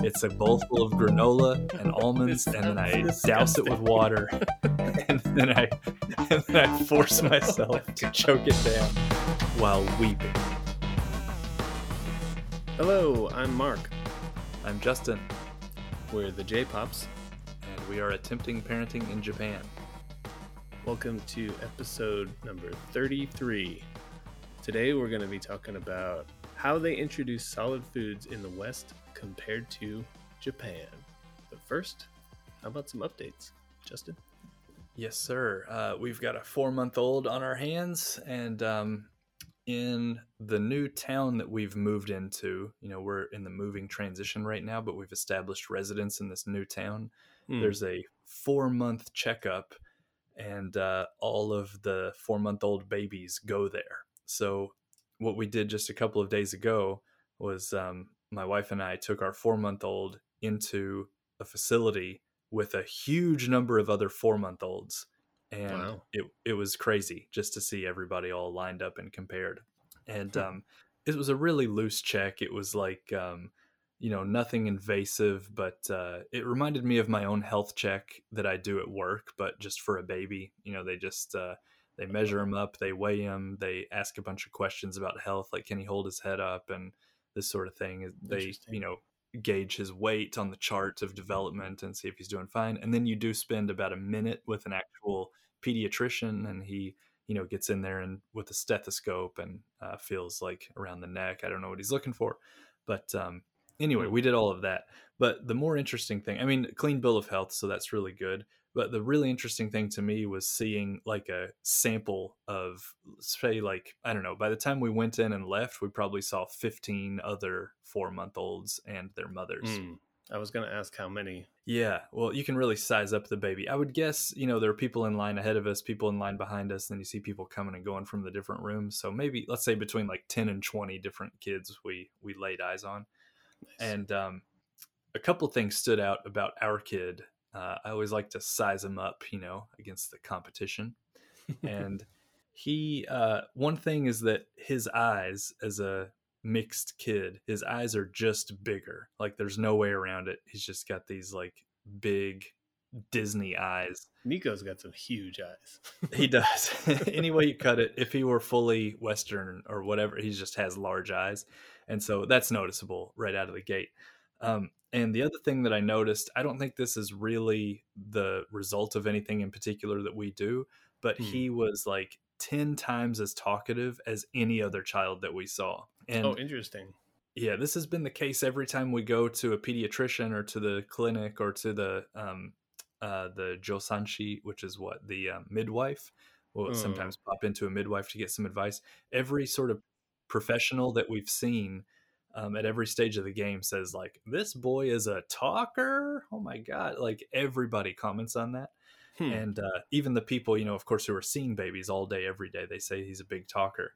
It's a bowl full of granola and almonds, and then I douse it with water, and then I and then I force oh myself to choke it down while weeping. Hello, I'm Mark. I'm Justin, We're the J Pops. and we are attempting parenting in Japan. Welcome to episode number 33. Today we're going to be talking about how they introduce solid foods in the West compared to Japan. But first, how about some updates? Justin? Yes, sir. Uh, we've got a four month old on our hands, and um, in the new town that we've moved into, you know, we're in the moving transition right now, but we've established residence in this new town. Hmm. There's a four month checkup, and uh, all of the four month old babies go there. So, what we did just a couple of days ago was um, my wife and I took our four month old into a facility with a huge number of other four month olds. And Wow. it, it was crazy just to see everybody all lined up and compared. And Hmm. um, it was a really loose check. It was like, um, you know, nothing invasive, but uh, it reminded me of my own health check that I do at work, but just for a baby. You know, they just uh, they measure him up, they weigh him, they ask a bunch of questions about health, like can he hold his head up and this sort of thing. They, you know, gauge his weight on the chart of development and see if he's doing fine. And then you do spend about a minute with an actual pediatrician, and he, you know, gets in there and with a stethoscope and uh, feels like around the neck. I don't know what he's looking for, but um, anyway, Hmm. we did all of that. But the more interesting thing, I mean, clean bill of health, so that's really good. But the really interesting thing to me was seeing like a sample of, say, like, I don't know, by the time we went in and left, we probably saw 15 other four month olds and their mothers. Hmm. I was going to ask how many. Yeah, well, you can really size up the baby. I would guess, you know, there are people in line ahead of us, people in line behind us, and then you see people coming and going from the different rooms. So maybe, let's say, between like 10 and 20 different kids we we laid eyes on. Nice. And um, a couple things stood out about our kid. Uh, I always like to size him up, you know, against the competition. And he, uh, one thing is that his eyes, as a mixed kid, his eyes are just bigger. Like there's no way around it. He's just got these like big Disney eyes. Nico's got some huge eyes. He does. Any way you cut it, if he were fully Western or whatever, he just has large eyes. And so that's noticeable right out of the gate. Um, and the other thing that I noticed, I don't think this is really the result of anything in particular that we do, but Hmm. he was like 10 times as talkative as any other child that we saw. And oh, interesting. yeah, this has been the case every time we go to a pediatrician or to the clinic or to the um, uh, the josanshi, which is what the um, midwife. We'll Mm. sometimes pop into a midwife to get some advice. Every sort of professional that we've seen um, at every stage of the game says like, "This boy is a talker." Oh my god! Like everybody comments on that Hmm. and uh, even the people you know of course who are seeing babies all day every day they say he's a big talker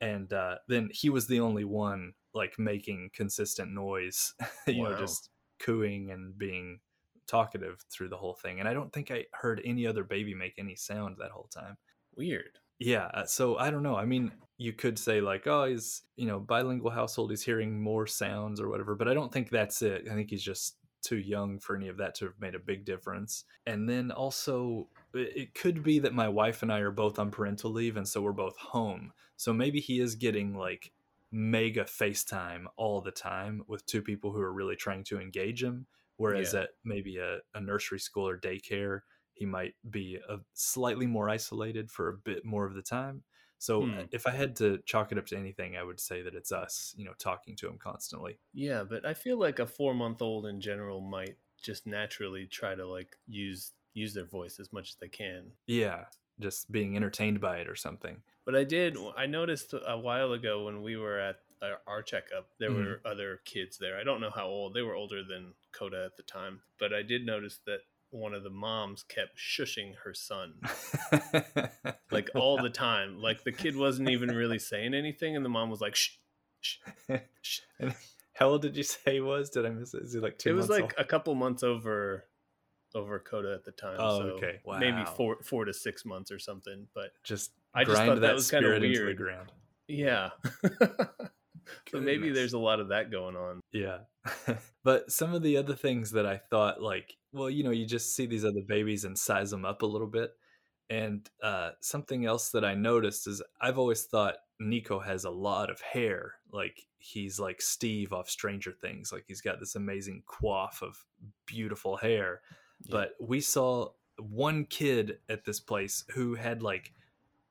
and uh, then he was the only one like making consistent noise you know just cooing and being talkative through the whole thing and i don't think i heard any other baby make any sound that whole time Weird. Yeah uh, so i don't know i mean you could say like oh he's you know bilingual household he's hearing more sounds or whatever but i don't think that's it i think he's just too young for any of that to have made a big difference and then also it it could be that my wife and i are both on parental leave and so we're both home so maybe he is getting like mega facetime all the time with two people who are really trying to engage him whereas Yeah. at maybe a, a nursery school or daycare he might be a slightly more isolated for a bit more of the time. So Hmm. if I had to chalk it up to anything, I would say that it's us, you know, talking to him constantly. Yeah, but I feel like a four month old in general might just naturally try to like use use their voice as much as they can. Yeah, just being entertained by it or something. But I did I noticed a while ago when we were at our, checkup, there Mhm. were other kids there. I don't know how old. They were older than Coda at the time, but I did notice that one of the moms kept shushing her son like all the time. Like the kid wasn't even really saying anything and the mom was like shh shh. shh. How old did you say he was? Did I miss it? Is he like two it was like old? a couple months over over Coda at the time. Oh, so okay. Maybe four four to six months or something. But just I just thought that that was into the weird. ground. yeah. so maybe there's a lot of that going on. Yeah. but some of the other things that I thought, like, well, you know, you just see these other babies and size them up a little bit. And uh, something else that I noticed is I've always thought Nico has a lot of hair. Like he's like Steve off Stranger Things. Like he's got this amazing coif of beautiful hair. Yeah. But we saw one kid at this place who had like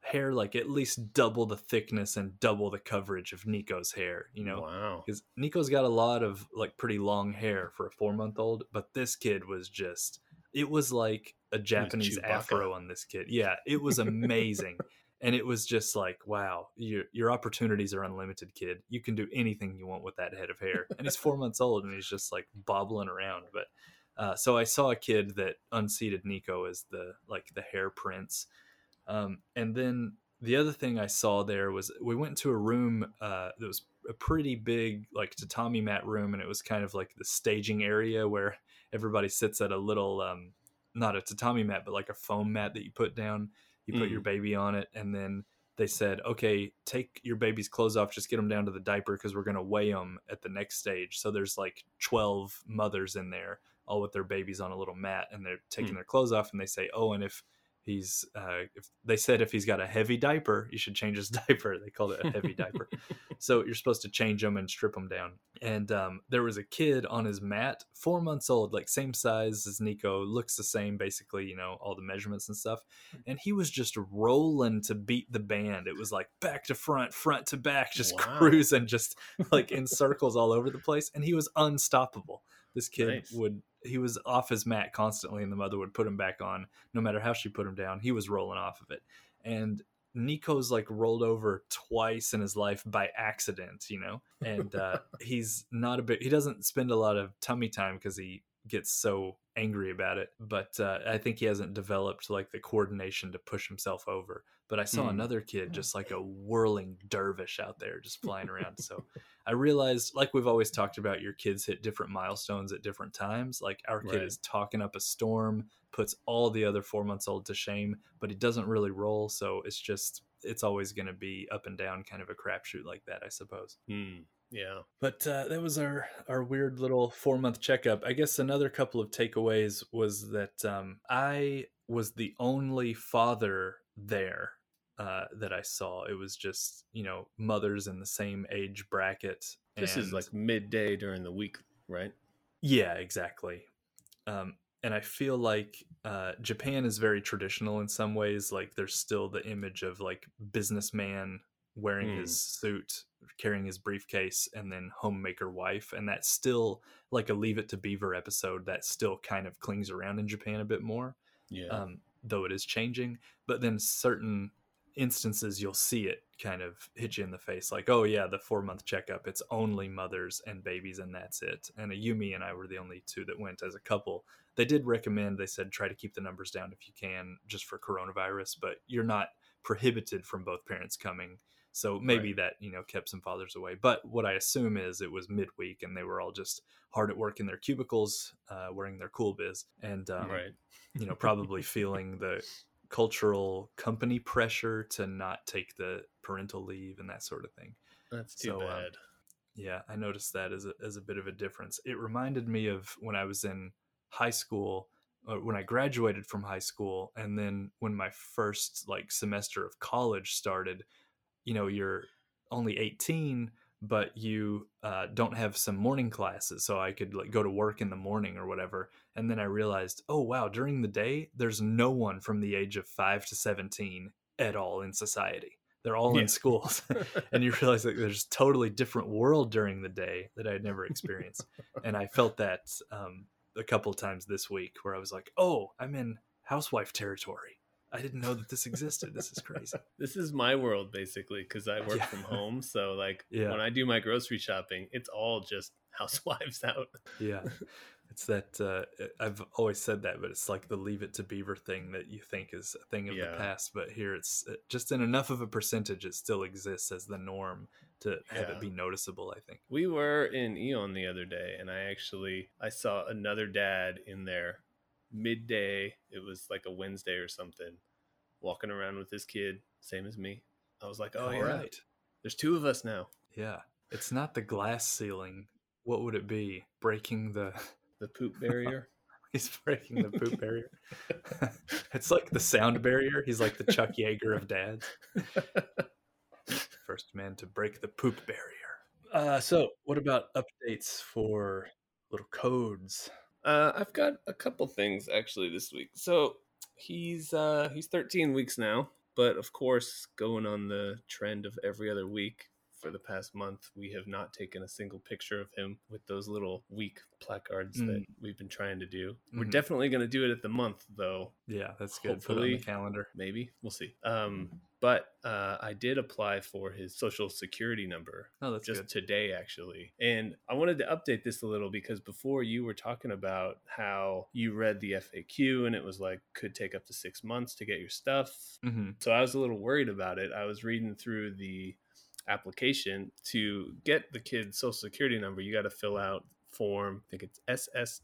hair like at least double the thickness and double the coverage of Nico's hair, you know? Wow. Because Nico's got a lot of like pretty long hair for a four month old, but this kid was just, it was like a Japanese afro on this kid. Yeah, it was amazing. and it was just like, wow, your your opportunities are unlimited, kid. You can do anything you want with that head of hair. And he's four months old and he's just like bobbling around. But uh, so I saw a kid that unseated Nico as the like the hair prince. Um, and then the other thing I saw there was we went to a room uh, that was a pretty big like tatami mat room, and it was kind of like the staging area where everybody sits at a little um, not a tatami mat, but like a foam mat that you put down. You put mm. your baby on it, and then they said, okay, take your baby's clothes off, just get them down to the diaper because we're going to weigh them at the next stage. So there's like 12 mothers in there, all with their babies on a little mat, and they're taking mm. their clothes off, and they say, oh, and if he's uh, if they said if he's got a heavy diaper you should change his diaper. They called it a heavy diaper. So you're supposed to change them and strip them down. And um, there was a kid on his mat four months old like same size as nico looks the same basically you know all the measurements and stuff. And he was just rolling to beat the band. It was like back to front front to back just wow. cruising just like in circles all over the place. And he was unstoppable this kid nice. would he was off his mat constantly, and the mother would put him back on. No matter how she put him down, he was rolling off of it. And Nico's like rolled over twice in his life by accident, you know, and uh, he's not a bit. He doesn't spend a lot of tummy time because he gets so angry about it. But uh, I think he hasn't developed like the coordination to push himself over. But I saw mm. another kid just like a whirling dervish out there just flying around. So I realized, like we've always talked about, your kids hit different milestones at different times. Like our kid right. is talking up a storm, puts all the other four months old to shame, but he doesn't really roll. So it's just, it's always going to be up and down, kind of a crapshoot like that, I suppose. Mm. Yeah. But uh, that was our our weird little four month checkup. I guess another couple of takeaways was that um, I was the only father there uh, that I saw. It was just you know mothers in the same age bracket. This and... is like midday during the week, right? Yeah, exactly. Um, and I feel like uh, Japan is very traditional in some ways. Like there's still the image of like businessman wearing mm. his suit, carrying his briefcase, and then homemaker wife. And that's still like a Leave It to Beaver episode that still kind of clings around in Japan a bit more. Yeah. Um, though it is changing. But then certain instances you'll see it kind of hit you in the face like oh yeah the four month checkup it's only mothers and babies and that's it and Yumi and I were the only two that went as a couple they did recommend they said try to keep the numbers down if you can just for coronavirus but you're not prohibited from both parents coming so maybe right. that you know kept some fathers away. But what I assume is it was midweek and they were all just hard at work in their cubicles, uh, wearing their cool biz, and um, right. you know probably feeling the cultural company pressure to not take the parental leave and that sort of thing. That's too so, um, bad. Um, yeah, I noticed that as a, as a bit of a difference. It reminded me of when I was in high school or when I graduated from high school and then when my first like semester of college started you know you're only 18 but you uh, don't have some morning classes so i could like go to work in the morning or whatever. And then i realized oh wow during the day there's no one from the age of 5 to 17 at all in society. They're all yeah. in schools. And you realize that there's a totally different world during the day that i had never experienced. And i felt that um, a couple times this week where i was like oh i'm in housewife territory I didn't know that this existed. This is crazy. this is my world basically because I work yeah. from home. So like yeah. when I do my grocery shopping, it's all just housewives out. yeah. It's that uh, I've always said that, but it's like the leave it to beaver thing that you think is a thing of yeah. the past. But here it's uh, just in enough of a percentage, it still exists as the norm to have it be noticeable. I think we were in Aeon the other day, and I actually I saw another dad in there midday. It was like a Wednesday or something, walking around with his kid, same as me. I was like, oh, All yeah, right. there's two of us now. Yeah. It's not the glass ceiling. What would it be? Breaking the the poop barrier. He's breaking the poop barrier. it's like the sound barrier. He's like the Chuck Yeager of dads. First man to break the poop barrier. Uh, so, what about updates for little codes? Uh, I've got a couple things actually this week. So he's uh, he's 13 weeks now, but of course, going on the trend of every other week, for the past month, we have not taken a single picture of him with those little week placards mm. that we've been trying to do. Mm-hmm. We're definitely going to do it at the month, though. Yeah, that's good. Hopefully, Put it on the calendar. Maybe we'll see. Um, but uh, I did apply for his social security number. Oh, that's just good. today, actually. And I wanted to update this a little because before you were talking about how you read the FAQ and it was like could take up to six months to get your stuff. Mm-hmm. So I was a little worried about it. I was reading through the application to get the kid's social security number, you got to fill out form. I think it's SS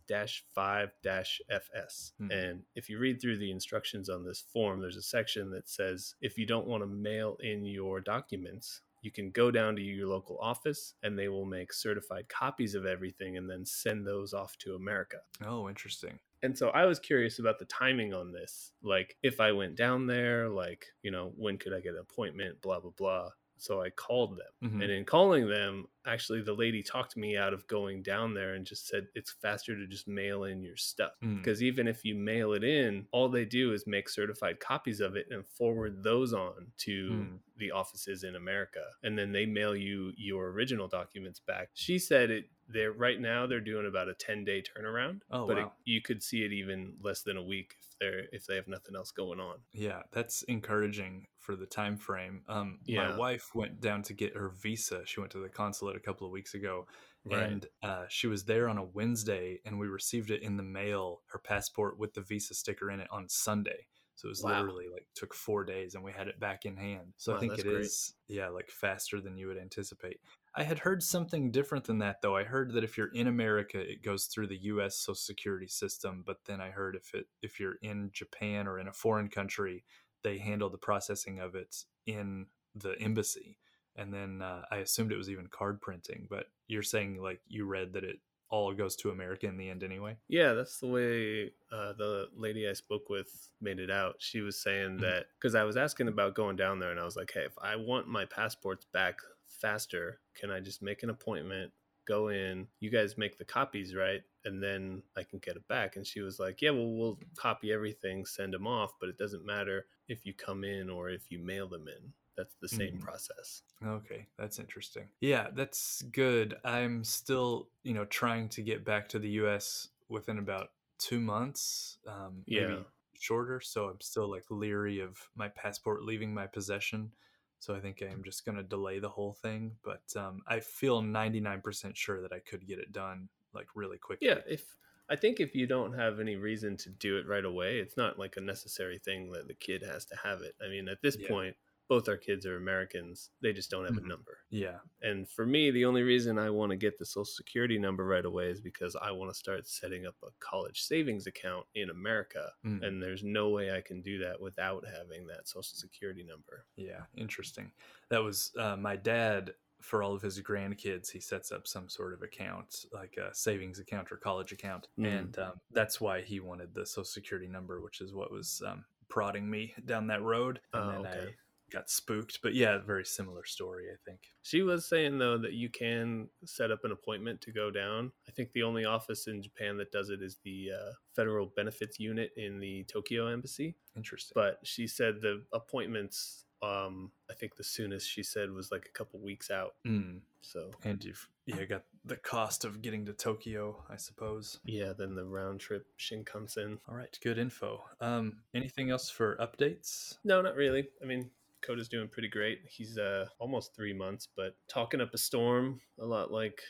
5 FS. Hmm. And if you read through the instructions on this form, there's a section that says if you don't want to mail in your documents, you can go down to your local office and they will make certified copies of everything and then send those off to America. Oh, interesting. And so I was curious about the timing on this. Like, if I went down there, like, you know, when could I get an appointment, blah, blah, blah. So I called them. Mm-hmm. And in calling them, actually, the lady talked me out of going down there and just said it's faster to just mail in your stuff. Mm. Because even if you mail it in, all they do is make certified copies of it and forward those on to mm. the offices in America. And then they mail you your original documents back. She said it they're right now they're doing about a 10 day turnaround oh, but wow. it, you could see it even less than a week if they're if they have nothing else going on yeah that's encouraging for the time frame um yeah. my wife went down to get her visa she went to the consulate a couple of weeks ago right. and uh, she was there on a wednesday and we received it in the mail her passport with the visa sticker in it on sunday so it was wow. literally like took four days and we had it back in hand. So wow, I think it great. is, yeah, like faster than you would anticipate. I had heard something different than that though. I heard that if you're in America, it goes through the U.S. Social Security system. But then I heard if it if you're in Japan or in a foreign country, they handle the processing of it in the embassy. And then uh, I assumed it was even card printing. But you're saying like you read that it all goes to America in the end anyway. Yeah, that's the way uh, the lady I spoke with made it out. She was saying mm-hmm. that because I was asking about going down there, and I was like, "Hey, if I want my passports back faster, can I just make an appointment, go in, you guys make the copies, right? And then I can get it back. And she was like, Yeah, well, we'll copy everything, send them off, but it doesn't matter if you come in or if you mail them in. That's the same mm-hmm. process. Okay, that's interesting. Yeah, that's good. I'm still, you know, trying to get back to the US within about two months. Um, yeah. shorter. So I'm still like leery of my passport leaving my possession. So I think I'm just going to delay the whole thing. But um, I feel 99% sure that I could get it done like really quickly. Yeah. If I think if you don't have any reason to do it right away, it's not like a necessary thing that the kid has to have it. I mean, at this yeah. point, both our kids are Americans. They just don't have mm-hmm. a number. Yeah. And for me, the only reason I want to get the social security number right away is because I want to start setting up a college savings account in America. Mm. And there's no way I can do that without having that social security number. Yeah. Interesting. That was uh, my dad. For all of his grandkids, he sets up some sort of account, like a savings account or college account, mm. and um, that's why he wanted the social security number, which is what was um, prodding me down that road. And oh, then okay. I got spooked. But yeah, very similar story, I think. She was saying though that you can set up an appointment to go down. I think the only office in Japan that does it is the uh, Federal Benefits Unit in the Tokyo Embassy. Interesting. But she said the appointments um i think the soonest she said was like a couple weeks out mm. so and you've yeah got the cost of getting to tokyo i suppose yeah then the round trip shinkansen all right good info um anything else for updates no not really i mean Coda's doing pretty great. He's uh, almost three months, but talking up a storm, a lot like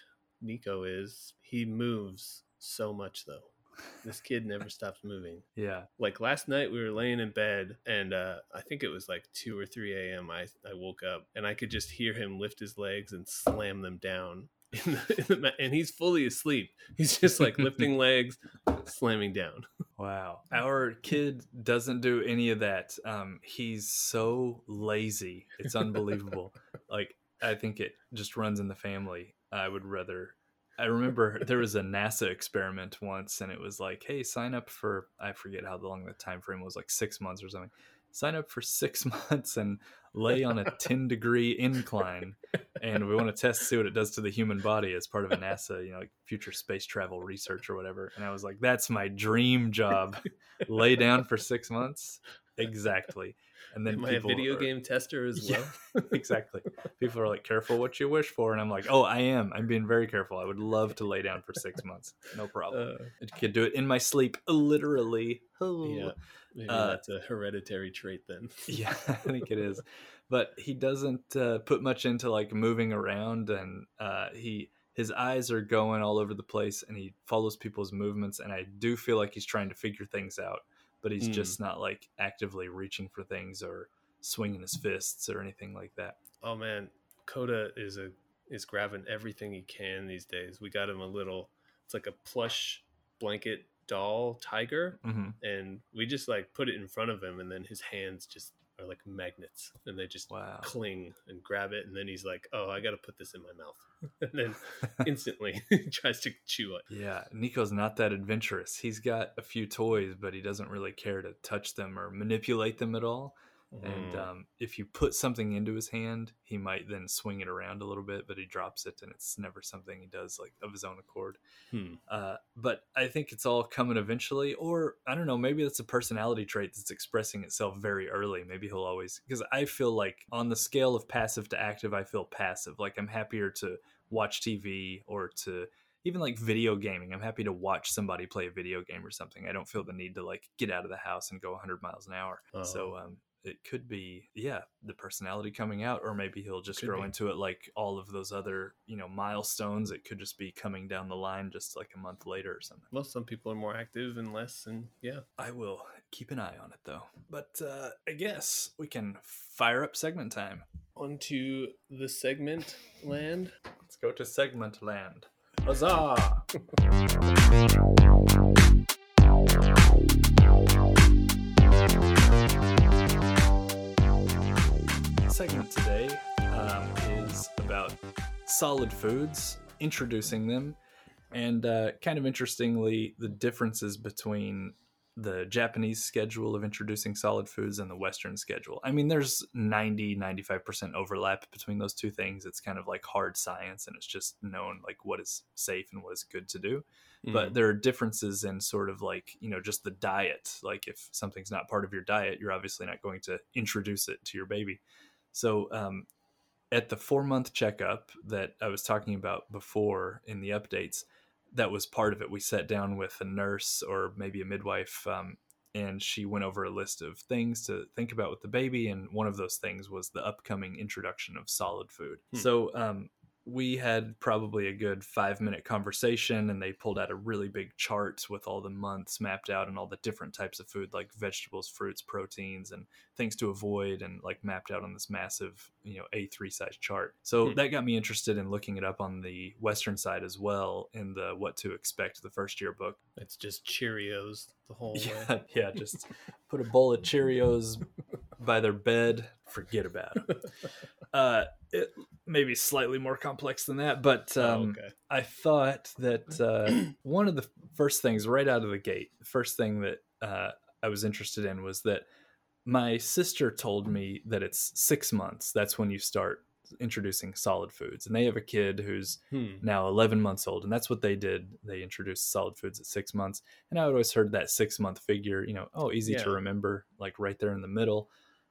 Nico is. He moves so much though. This kid never stops moving. Yeah. Like last night, we were laying in bed, and uh, I think it was like two or three a.m. I I woke up, and I could just hear him lift his legs and slam them down in the, in the, and he's fully asleep. He's just like lifting legs, slamming down. Wow. Our kid doesn't do any of that. Um, he's so lazy. It's unbelievable. like I think it just runs in the family. I would rather. I remember there was a NASA experiment once, and it was like, "Hey, sign up for I forget how long the time frame was, like six months or something. Sign up for six months and lay on a ten degree incline, and we want to test see what it does to the human body as part of a NASA, you know, like future space travel research or whatever." And I was like, "That's my dream job. lay down for six months." Exactly. And then Am I a video are- game tester as well? Yeah, exactly. People are like, careful what you wish for. And I'm like, oh, I am. I'm being very careful. I would love to lay down for six months. No problem. Uh, I could do it in my sleep, literally. Oh. yeah, maybe Uh, that's a hereditary trait then. Yeah, I think it is. But he doesn't uh, put much into like moving around and uh, he his eyes are going all over the place and he follows people's movements and I do feel like he's trying to figure things out, but he's Mm. just not like actively reaching for things or swinging his fists or anything like that. Oh man, Coda is a is grabbing everything he can these days. We got him a little. It's like a plush blanket doll tiger, hmm and we just like put it in front of him, and then his hands just are like magnets, and they just Wow. cling and grab it, and then he's like, "Oh, I got to put this in my mouth," and then instantly tries to chew it. Yeah, Nico's not that adventurous. He's got a few toys, but he doesn't really care to touch them or manipulate them at all. And Mm. um, if you put something into his hand, he might then swing it around a little bit, but he drops it, and it's never something he does like of his own accord. Hmm. Uh, but I think it's all coming eventually, or I don't know, maybe that's a personality trait that's expressing itself very early. Maybe he'll always, because I feel like on the scale of passive to active, I feel passive. Like I'm happier to watch TV or to even like video gaming. I'm happy to watch somebody play a video game or something. I don't feel the need to like get out of the house and go 100 miles an hour. So, Oh. um, it could be, yeah, the personality coming out, or maybe he'll just Could grow be. into it like all of those other, you know, milestones. It could just be coming down the line just like a month later or something. Well, some people are more active and less, and yeah. I will keep an eye on it though. But uh, I guess we can fire up segment time. onto the segment land. Let's go to segment land. Huzzah! segment today um, is about solid foods, introducing them, and uh, kind of interestingly, the differences between the Japanese schedule of introducing solid foods and the Western schedule. I mean, there's 90, 95% overlap between those two things. It's kind of like hard science, and it's just known like what is safe and what is good to do Mm. but there are differences in sort of like you know just the diet like if something's not part of your diet you're obviously not going to introduce it to your baby so um, at the four month checkup that i was talking about before in the updates that was part of it we sat down with a nurse or maybe a midwife um, and she went over a list of things to think about with the baby and one of those things was the upcoming introduction of solid food Hmm. so um, we had probably a good five minute conversation and they pulled out a really big chart with all the months mapped out and all the different types of food like vegetables fruits proteins and things to avoid and like mapped out on this massive you know a3 size chart so Hmm. that got me interested in looking it up on the western side as well in the what to expect the first year book It's just Cheerios the whole way. yeah, yeah just put a bowl of cheerios by their bed forget about it uh it may be slightly more complex than that but Oh, um okay. I thought that uh, one of the first things right out of the gate, the first thing that uh, I was interested in was that my sister told me that it's six months. That's when you start introducing solid foods. And they have a kid who's Hmm. now 11 months old. And that's what they did. They introduced solid foods at six months. And I always heard that six month figure, you know, oh, easy to remember, like right there in the middle.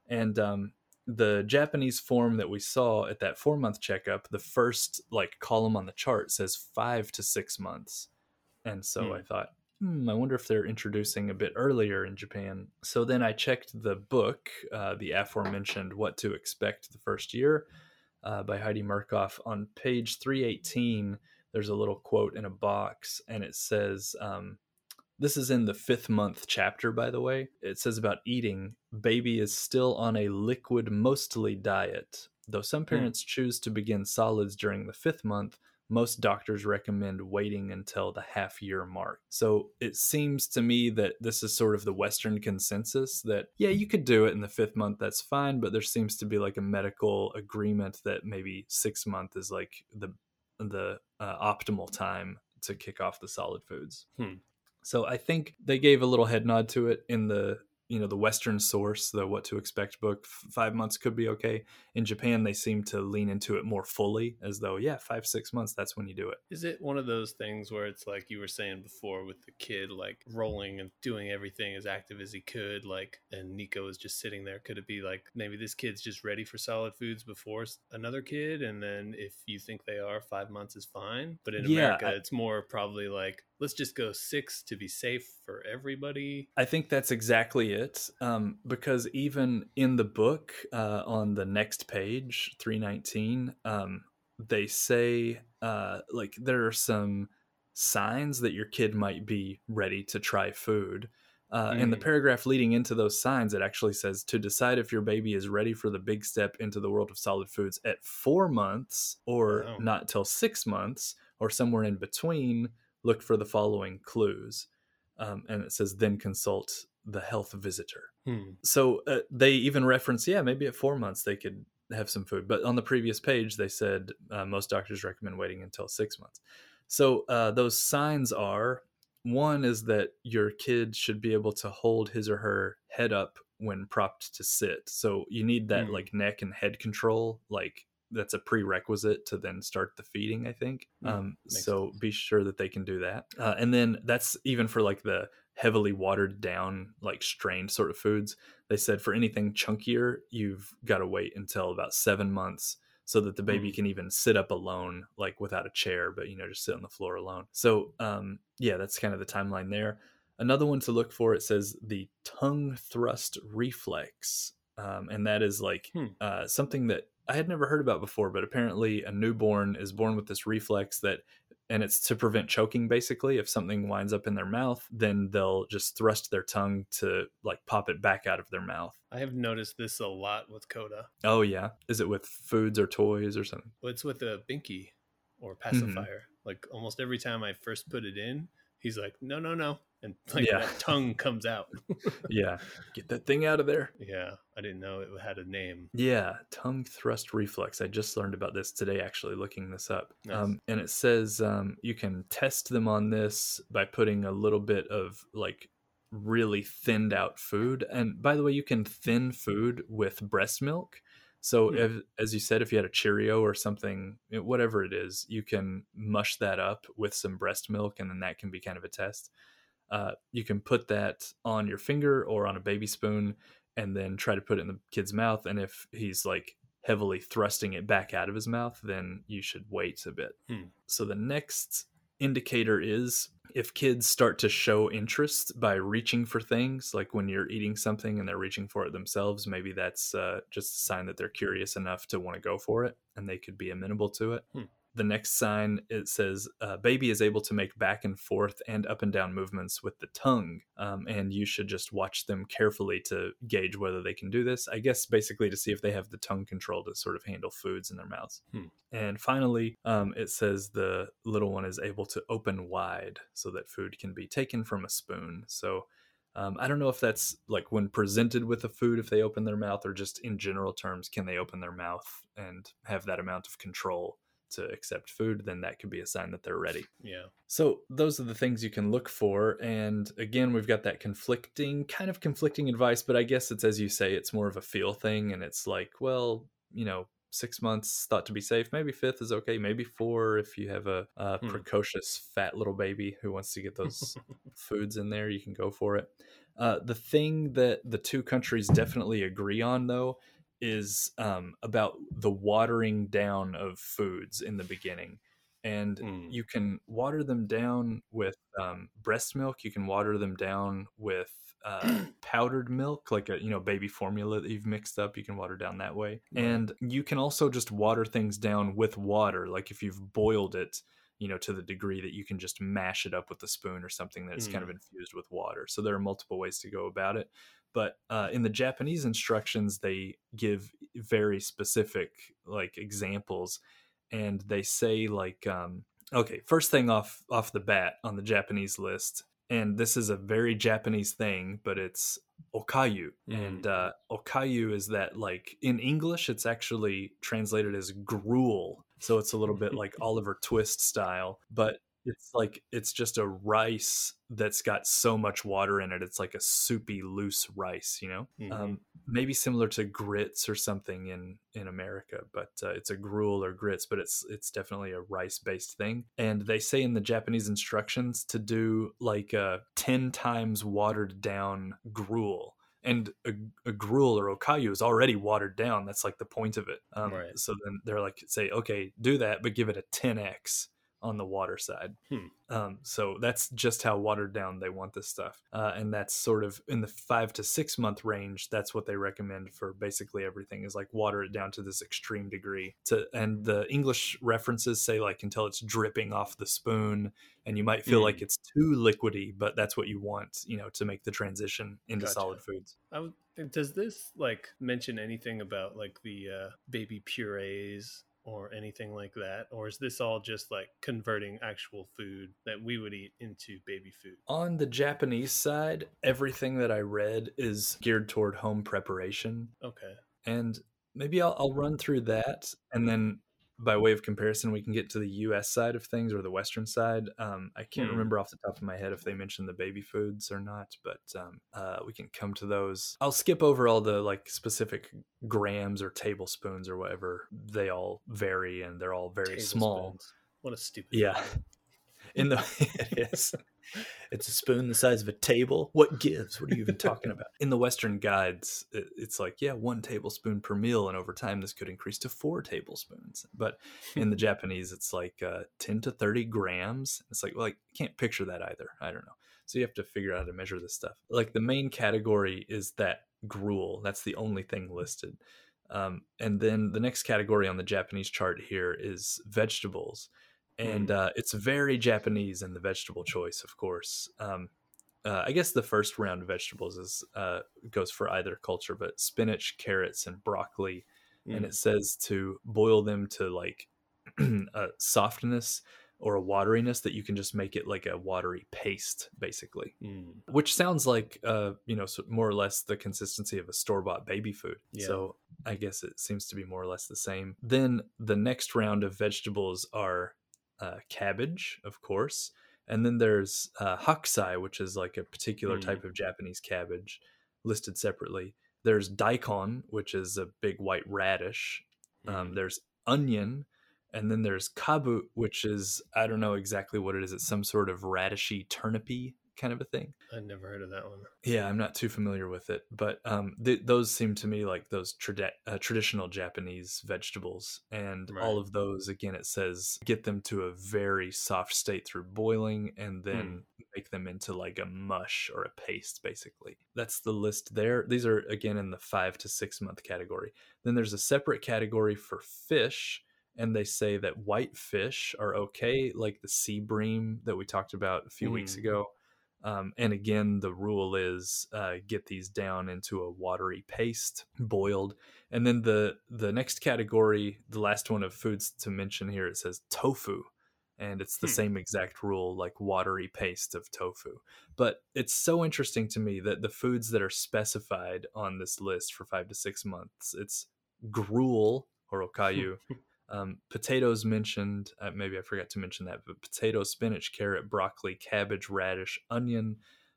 And um, the Japanese form that we saw at that four month checkup, the first like column on the chart says five to six months. And so Hmm. I thought, hmm, I wonder if they're introducing a bit earlier in Japan. So then I checked the book, uh, the aforementioned What to Expect the First Year uh, by Heidi Murkoff. On page 318, there's a little quote in a box, and it says, um, this is in the fifth month chapter, by the way. It says about eating, baby is still on a liquid mostly diet. Though some parents choose to begin solids during the fifth month, most doctors recommend waiting until the half year mark. So it seems to me that this is sort of the Western consensus that, yeah, you could do it in the fifth month, that's fine, but there seems to be like a medical agreement that maybe six month is like the the uh, optimal time to kick off the solid foods. Hmm. So I think they gave a little head nod to it in the you know the western source the what to expect book. Five months could be okay. In japan they seem to lean into it more fully as though yeah five six months that's when you do it. Is it one of those things where it's like you were saying before with the kid like rolling and doing everything as active as he could like and nico is just sitting there? Could it be like maybe this kid's just ready for solid foods before another kid and then if you think they are five months is fine. But in Yeah, america I- it's more probably like let's just go six to be safe for everybody I think that's exactly it. Um, because even in the book, uh, on the next page, 319, um, they say, uh, like, there are some signs that your kid might be ready to try food. Uh, In the Mm. paragraph leading into those signs, it actually says to decide if your baby is ready for the big step into the world of solid foods at four months or Wow. not till six months or somewhere in between, look for the following clues um, and it says then consult the health visitor Hmm. so uh, they even reference yeah maybe at four months they could have some food but on the previous page they said uh, most doctors recommend waiting until six months so uh, those signs are one is that your kid should be able to hold his or her head up when propped to sit so you need that Hmm. like neck and head control like that's a prerequisite to then start the feeding i think Hmm. um, so be sure that they can do that uh, and then that's even for like the heavily watered down like strained sort of foods they said for anything chunkier you've got to wait until about seven months so that the baby Mm. can even sit up alone like without a chair but you know just sit on the floor alone so um yeah that's kind of the timeline there another one to look for it says the tongue thrust reflex um, and that is like Hmm. uh, something that i had never heard about before but apparently a newborn is born with this reflex that and it's to prevent choking basically. If something winds up in their mouth then they'll just thrust their tongue to like pop it back out of their mouth. I have noticed this a lot with coda. Oh yeah? Is it with foods or toys or something? Well, it's with a binky or Mm-hmm. pacifier. Like almost every time I first put it in, he's like, "No, no, no," and like Yeah. that tongue comes out. yeah get that thing out of there yeah, I didn't know it had a name. Yeah, tongue thrust reflex. I just learned about this today, actually, looking this up. Nice. Um, and it says um, you can test them on this by putting a little bit of like really thinned out food. And by the way, you can thin food with breast milk. So, Hmm. if, as you said, if you had a Cheerio or something, whatever it is, you can mush that up with some breast milk, and then that can be kind of a test. Uh, you can put that on your finger or on a baby spoon and then try to put it in the kid's mouth. And if he's like heavily thrusting it back out of his mouth, then you should wait a bit. Hmm. So the next indicator is if kids start to show interest by reaching for things, like when you're eating something and they're reaching for it themselves, maybe that's uh, just a sign that they're curious enough to want to go for it and they could be amenable to it. Hmm. The next sign it says uh, baby is able to make back and forth and up and down movements with the tongue, um, and you should just watch them carefully to gauge whether they can do this. I guess basically to see if they have the tongue control to sort of handle foods in their mouths. Hmm. And finally, um, it says the little one is able to open wide so that food can be taken from a spoon. So um, I don't know if that's like when presented with a food, if they open their mouth, or just in general terms, can they open their mouth and have that amount of control to accept food? Then that could be a sign that they're ready. Yeah. So those are the things you can look for. And again, we've got that conflicting, kind of conflicting advice, but I guess it's as you say, it's more of a feel thing. And it's like, well, you know, six months thought to be safe. Maybe fifth is okay. Maybe four if you have a, a Hmm. precocious fat little baby who wants to get those foods in there, you can go for it. Uh, the thing that the two countries definitely agree on, though, is um, about the watering down of foods in the beginning. And Mm. you can water them down with um, breast milk. You can water them down with uh, powdered milk, like a you know baby formula that you've mixed up. You can water down that way, Right. and you can also just water things down with water, like if you've boiled it, you know, to the degree that you can just mash it up with a spoon or something that's kind of infused with water. So there are multiple ways to go about it. But uh, in the Japanese instructions, they give very specific like examples and they say like um okay first thing off off the bat on the japanese list and this is a very japanese thing but it's okayu Mm. and uh okayu is that like in english it's actually translated as gruel so it's a little bit like oliver twist style but it's like it's just a rice that's got so much water in it it's like a soupy loose rice you know Mhm. um, maybe similar to grits or something in in America, but uh, it's a gruel or grits, but it's it's definitely a rice based thing. And they say in the Japanese instructions to do like a ten times watered down gruel. And a, a gruel or okayu is already watered down. That's like the point of it. Um, Right. So then they're like, say, okay, do that, but give it a 10x on the water side. Hmm. Um, so that's just how watered down they want this stuff. Uh, and that's sort of in the five to six month range. That's what they recommend for basically everything is like water it down to this extreme degree. To and the English references say like until it's dripping off the spoon, and you might feel Mm. like it's too liquidy, but that's what you want, you know, to make the transition into Gotcha. solid foods. I would, does this like mention anything about like the uh, baby purees or anything like that, or is this all just like converting actual food that we would eat into baby food? On the Japanese side, everything that I read is geared toward home preparation. Okay. and maybe I'll, I'll run through that and then by way of comparison we can get to the us side of things or the western side um, i can't Hmm. remember off the top of my head if they mentioned the baby foods or not but um, uh, we can come to those i'll skip over all the like specific grams or tablespoons or whatever they all vary and they're all very small What a stupid. yeah number. in the it is it's a spoon the size of a table. What gives? What are you even talking about? In the western guides it's like yeah one tablespoon per meal and over time this could increase to four tablespoons. But in the japanese it's like uh, 10 to 30 grams. It's like well i can't picture that either. I don't know. So you have to figure out how to measure this stuff. Like the main category is that gruel. That's the only thing listed. Um, and then the next category on the japanese chart here is vegetables and uh, it's very Japanese in the vegetable choice, of course. Um, uh, I guess the first round of vegetables is uh, goes for either culture, but spinach, carrots, and broccoli, and Mm. it says to boil them to like a softness or a wateriness that you can just make it like a watery paste, basically. Mm. Which sounds like, uh, you know, more or less the consistency of a store bought baby food. Yeah. So I guess it seems to be more or less the same. Then the next round of vegetables are uh, cabbage, of course, and then there's uh, hakusai, which is like a particular Mm. type of Japanese cabbage, listed separately. There's daikon, which is a big white radish. Um, Mm. there's onion, and then there's kabu, which is I don't know exactly what it is. It's some sort of radishy turnipy kind of a thing. I'd never heard of that one. Yeah, I'm not too familiar with it, but um, th- those seem to me like those trad- uh, traditional Japanese vegetables, and Right. all of those again, it says get them to a very soft state through boiling, and then make them into like a mush or a paste, basically. That's the list there. These are again in the five to six month category. Then there's a separate category for fish. And they say that white fish are okay, like the sea bream that we talked about a few weeks Mm. ago. Um, and again, the rule is uh, get these down into a watery paste, boiled. And then the the next category, the last one of foods to mention here, it says tofu, and it's the Hmm. same exact rule, like watery paste of tofu. But it's so interesting to me that the foods that are specified on this list for five to six months, it's gruel or okayu. Um, potatoes mentioned, uh, maybe I forgot to mention that, but potato, spinach, carrot, broccoli, cabbage, radish, onion,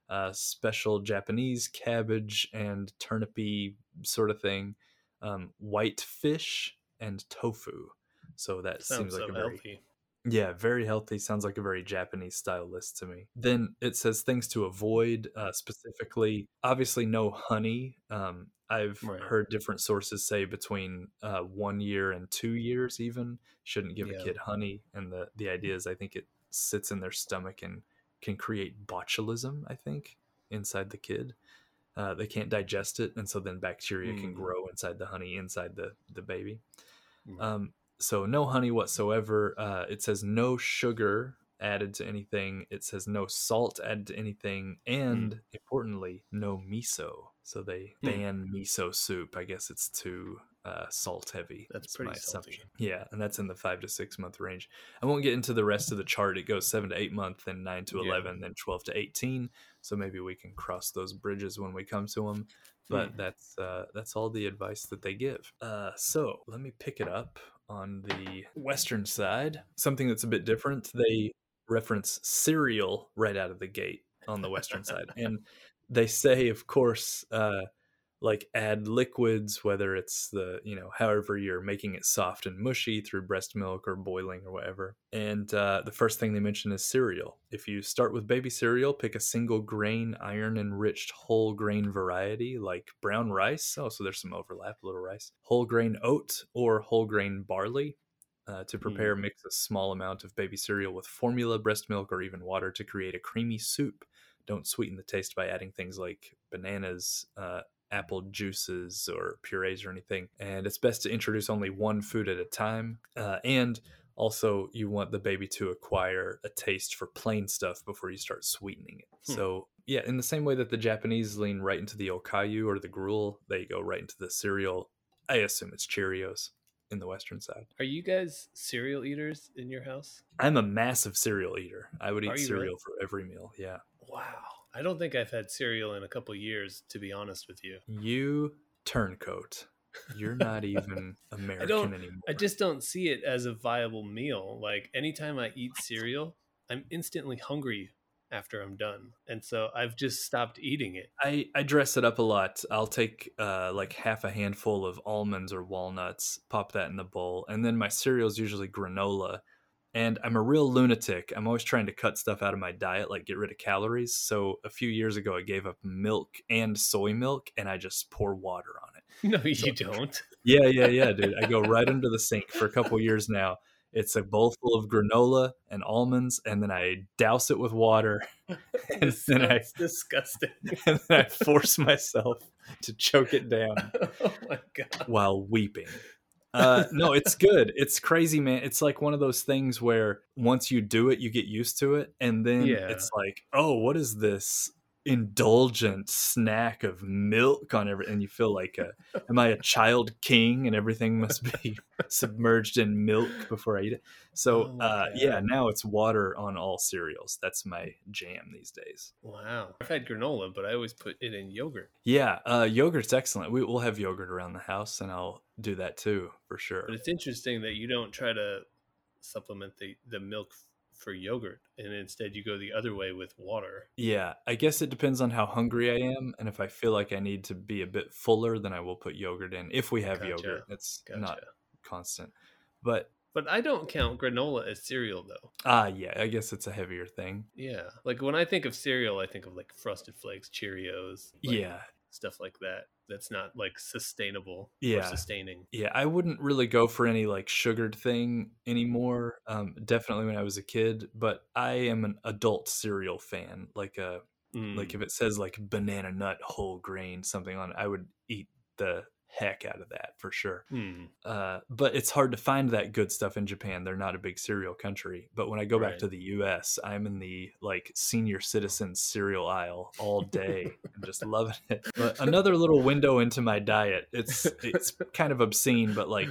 uh, special Japanese cabbage and turnipy sort of thing, um, white fish, and tofu. So that Sounds seems like so a very healthy. Yeah, very healthy. Sounds like a very Japanese style list to me. Then it says things to avoid, uh, specifically, obviously, no honey. Um, I've Right. heard different sources say between uh, one year and two years, even shouldn't give Yeah. a kid honey. And the the idea is, I think it sits in their stomach and can create botulism. I think inside the kid. Uh, they can't digest it, and so then bacteria can Mm. grow inside the honey inside the the baby. Um, so no honey whatsoever. Uh, it says no sugar added to anything. It says no salt added to anything, and Hmm. importantly, no miso. So they Hmm. ban miso soup. I guess it's too uh, salt heavy. That's pretty salty. Yeah, and that's in the five to six month range. I won't get into the rest of the chart. It goes seven to eight month, then nine to Yeah. eleven, then twelve to eighteen. So maybe we can cross those bridges when we come to them. But Hmm. that's uh, that's all the advice that they give. Uh, so let me pick it up on the western side. Something that's a bit different. They reference cereal right out of the gate on the western side, and they say, of course, uh, like add liquids, whether it's the, you know, however you're making it soft and mushy through breast milk or boiling or whatever. And uh, the first thing they mention is cereal. If you start with baby cereal, pick a single grain, iron enriched whole grain variety like brown rice. Oh, so there's some overlap, a little rice. Whole grain oat or whole grain barley. Uh, to prepare, mix a small amount of baby cereal with formula, breast milk, or even water to create a creamy soup. Don't sweeten the taste by adding things like bananas, uh, apple juices, or purees or anything. And it's best to introduce only one food at a time. Uh, and also, you want the baby to acquire a taste for plain stuff before you start sweetening it. Hmm. So, yeah, in the same way that the Japanese lean right into the okayu or the gruel, they go right into the cereal. I assume it's Cheerios in the Western side. Are you guys cereal eaters in your house? I'm a massive cereal eater. I would eat cereal really? for every meal. Yeah. Wow. I don't think I've had cereal in a couple years, to be honest with you. You turncoat. You're not even American anymore. I just don't see it as a viable meal. Like anytime I eat cereal, I'm instantly hungry after I'm done. And so I've just stopped eating it. I, I dress it up a lot. I'll take uh, like half a handful of almonds or walnuts, pop that in the bowl, and then my cereal is usually granola. And I'm a real lunatic. I'm always trying to cut stuff out of my diet, like get rid of calories. So a few years ago, I gave up milk and soy milk, and I just pour water on it. No, you don't. Yeah, yeah, yeah, dude. I go right under the sink for a couple years now. It's a bowl full of granola and almonds, and then I douse it with water, and then I disgusting. and then I force myself to choke it down oh my god. while weeping. Uh, no, it's good. It's crazy, man. It's like one of those things where once you do it, you get used to it, and then Yeah. it's like, oh, what is this indulgent snack of milk on every? And you feel like, a, am I a child king? And everything must be submerged in milk before I eat it. So, Oh uh, yeah, now it's water on all cereals. That's my jam these days. Wow. I've had granola, but I always put it in yogurt. Yeah, uh, yogurt's excellent. We, we'll have yogurt around the house, and I'll do that too for sure. But it's interesting that you don't try to supplement the, the milk for yogurt and instead you go the other way with water. Yeah, I guess it depends on how hungry I am, and if I feel like I need to be a bit fuller, then I will put yogurt in. If we have Gotcha. yogurt, it's Gotcha. not constant. But But I don't count granola as cereal though. ah, yeah, I guess it's a heavier thing. Yeah. Like when I think of cereal, I think of like Frosted Flakes, Cheerios, like yeah, stuff like that. That's not like sustainable Yeah. or sustaining. yeah, I wouldn't really go for any like sugared thing anymore. Um, definitely when I was a kid, but I am an adult cereal fan. Like a Mm. like if it says like banana nut whole grain something on it, I would eat the heck out of that for sure. Hmm. uh, but it's hard to find that good stuff in Japan. They're not a big cereal country. But when I go back to the U.S., I'm in the like senior citizen cereal aisle all day and just loving it. But another little window into my diet. It's it's kind of obscene, but like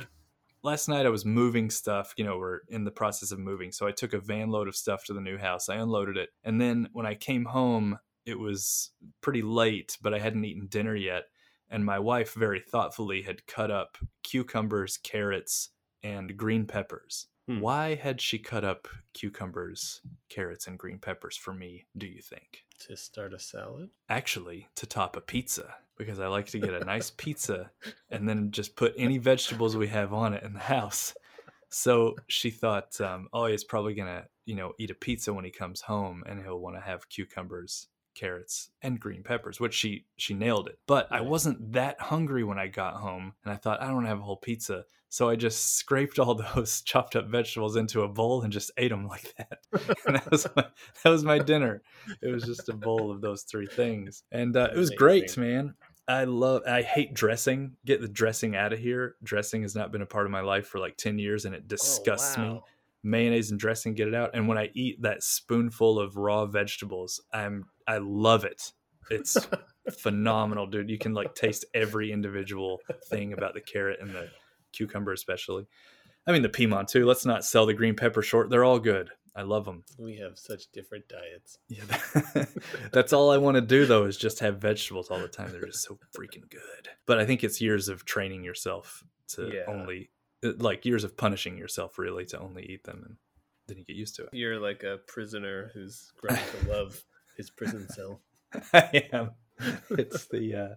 last night I was moving stuff. You know, we're in the process of moving, so I took a van load of stuff to the new house. I unloaded it, and then when I came home, it was pretty late, but I hadn't eaten dinner yet and my wife very thoughtfully had cut up cucumbers, carrots, and green peppers. Hmm. Why had she cut up cucumbers, carrots, and green peppers for me, do you think? To start a salad? Actually, to top a pizza, because I like to get a nice pizza and then just put any vegetables we have on it in the house. So she thought, um, oh, he's probably gonna, you know, eat a pizza when he comes home, and he'll want to have cucumbers, carrots, and green peppers, which she she nailed it. But I wasn't that hungry when I got home, and I thought I don't want to have a whole pizza, so I just scraped all those chopped up vegetables into a bowl and just ate them like that. and that was my, that was my dinner. It was just a bowl of those three things, and uh, it was great, man. I love. I hate dressing. Get the dressing out of here. Dressing has not been a part of my life for like ten years, and it disgusts me Oh, wow. Mayonnaise and dressing get it out and when i eat that spoonful of raw vegetables i'm i love it it's phenomenal, dude. You can like taste every individual thing about the carrot and the cucumber, especially. I mean, the piman too. Let's not sell the green pepper short. They're all good. I love them. We have such different diets. Yeah, that's all I want to do though is just have vegetables all the time. They're just so freaking good. But I think it's years of training yourself to Yeah. only, like years of punishing yourself really to only eat them, and then you get used to it. You're like a prisoner who's grown to love his prison cell. I am. It's the uh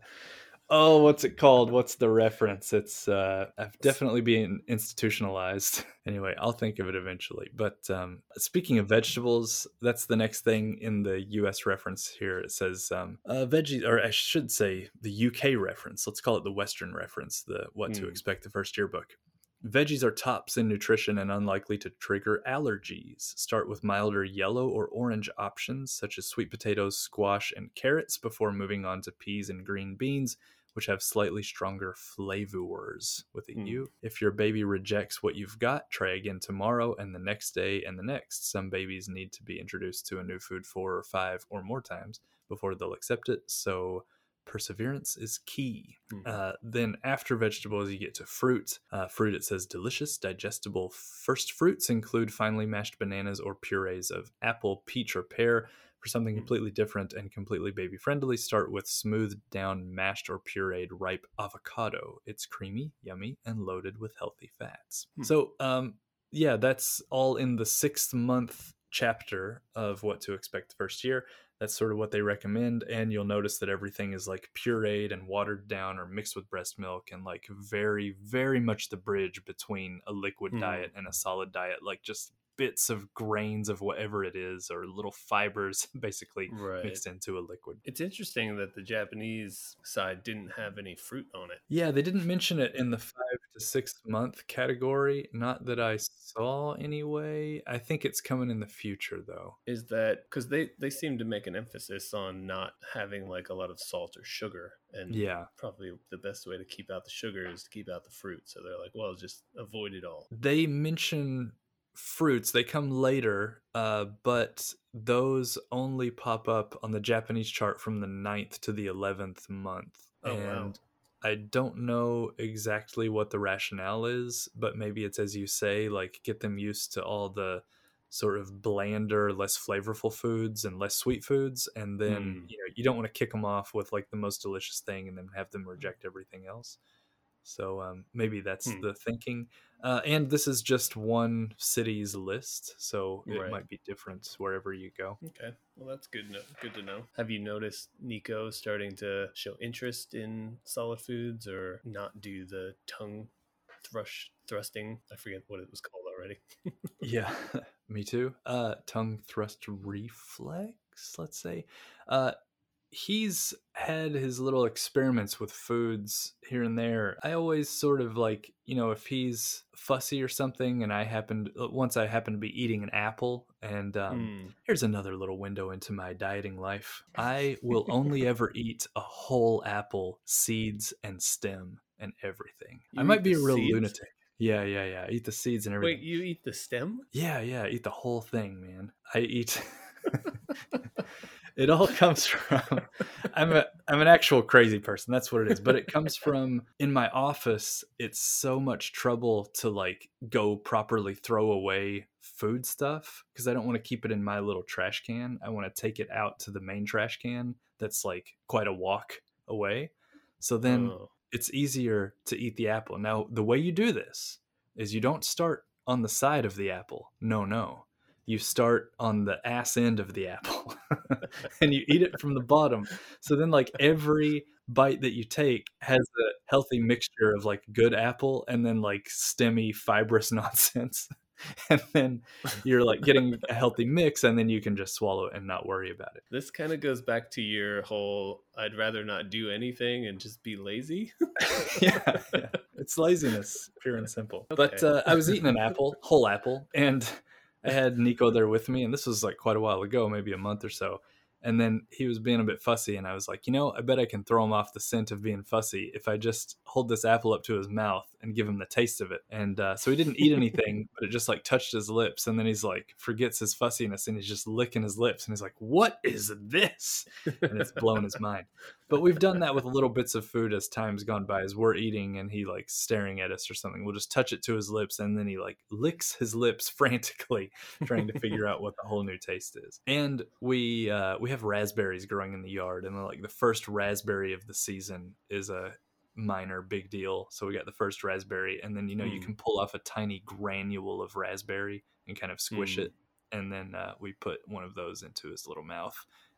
oh, what's it called? What's the reference? It's uh I've definitely been institutionalized. anyway, I'll think of it eventually. But um speaking of vegetables, that's the next thing in the US reference here. It says um uh veggies or I should say the UK reference. Let's call it the Western reference, the what to Hmm. expect the first year book. Veggies are tops in nutrition and unlikely to trigger allergies. Start with milder yellow or orange options such as sweet potatoes, squash, and carrots before moving on to peas and green beans, which have slightly stronger flavors within a Hmm. U. If your baby rejects what you've got, try again tomorrow and the next day and the next. Some babies need to be introduced to a new food four or five or more times before they'll accept it, so perseverance is key. Mhm. Uh, then after vegetables, you get to fruit. Uh, fruit, it says delicious, digestible. First fruits include finely mashed bananas or purees of apple, peach, or pear. For something Mm. completely different and completely baby friendly, start with smoothed down, mashed, or pureed ripe avocado. It's creamy, yummy, and loaded with healthy fats. Hmm. So, um, yeah, that's all in the sixth month chapter of what to expect the first year that's sort of what they recommend and you'll notice that everything is like pureed and watered down or mixed with breast milk and like very very much the bridge between a liquid Hmm. diet and a solid diet like just bits of grains of whatever it is or little fibers basically Right. mixed into a liquid It's interesting that the Japanese side didn't have any fruit on it. yeah they didn't mention it in the five to six month category not that i saw anyway i think it's coming in the future though Is that because they they seem to make an emphasis on not having like a lot of salt or sugar, and yeah probably the best way to keep out the sugar is to keep out the fruit. So they're like, well, just avoid it all. they mention fruits they come later uh, but those only pop up on the japanese chart from the 9th to the 11th month Oh, wow. and i don't know exactly what the rationale is but maybe it's as you say like get them used to all the sort of blander less flavorful foods and less sweet foods and then Mm. you know you don't want to kick them off with like the most delicious thing and then have them reject everything else so um, maybe that's Hmm. the thinking uh, and this is just one city's list, so it Right. might be different wherever you go. Okay, well that's good. No- good to know. Have you noticed Nico starting to show interest in solid foods or not do the tongue thrush thrusting? I forget what it was called already. Yeah, me too. Uh, tongue thrust reflex, let's say. Uh, he's had his little experiments with foods here and there. I always sort of like, you know, if he's fussy or something, and I happened once I happened to be eating an apple, and um, Hmm. here's another little window into my dieting life. I will only ever eat a whole apple, seeds and stem and everything. I might be a real seeds? lunatic. Yeah, yeah, yeah. Eat the seeds and everything. Wait, you eat the stem? Yeah, yeah, eat the whole thing, man. I eat It all comes from I'm a I'm an actual crazy person. That's what it is. But it comes from in my office, it's so much trouble to like go properly throw away food stuff because I don't want to keep it in my little trash can. I want to take it out to the main trash can that's like quite a walk away. So then Oh. it's easier to eat the apple. Now, the way you do this is you don't start on the side of the apple. No, no. You start on the ass end of the apple and you eat it from the bottom. So then, like, every bite that you take has a healthy mixture of like good apple and then like stemmy, fibrous nonsense. And then you're like getting a healthy mix, and then you can just swallow it and not worry about it. This kind of goes back to your whole I'd rather not do anything and just be lazy. yeah, yeah. it's laziness, pure and simple. But uh, I was eating an apple, whole apple, and I had Nico there with me, and this was like quite a while ago, maybe a month or so. And then he was being a bit fussy, and I was like, you know, I bet I can throw him off the scent of being fussy if I just hold this apple up to his mouth and give him the taste of it. And uh, so he didn't eat anything, but it just like touched his lips, and then he's like forgets his fussiness, and he's just licking his lips, and he's like, "What is this?" And it's blown his mind. But we've done that with little bits of food as time's gone by as we're eating and he like staring at us or something we'll just touch it to his lips and then he like licks his lips frantically trying to figure out what the whole new taste is and we uh we have raspberries growing in the yard and like the first raspberry of the season is a minor big deal so we got the first raspberry and then you know mm. you hmm. can pull off a tiny granule of raspberry and kind of squish mm. it and then uh, we put one of those into his little mouth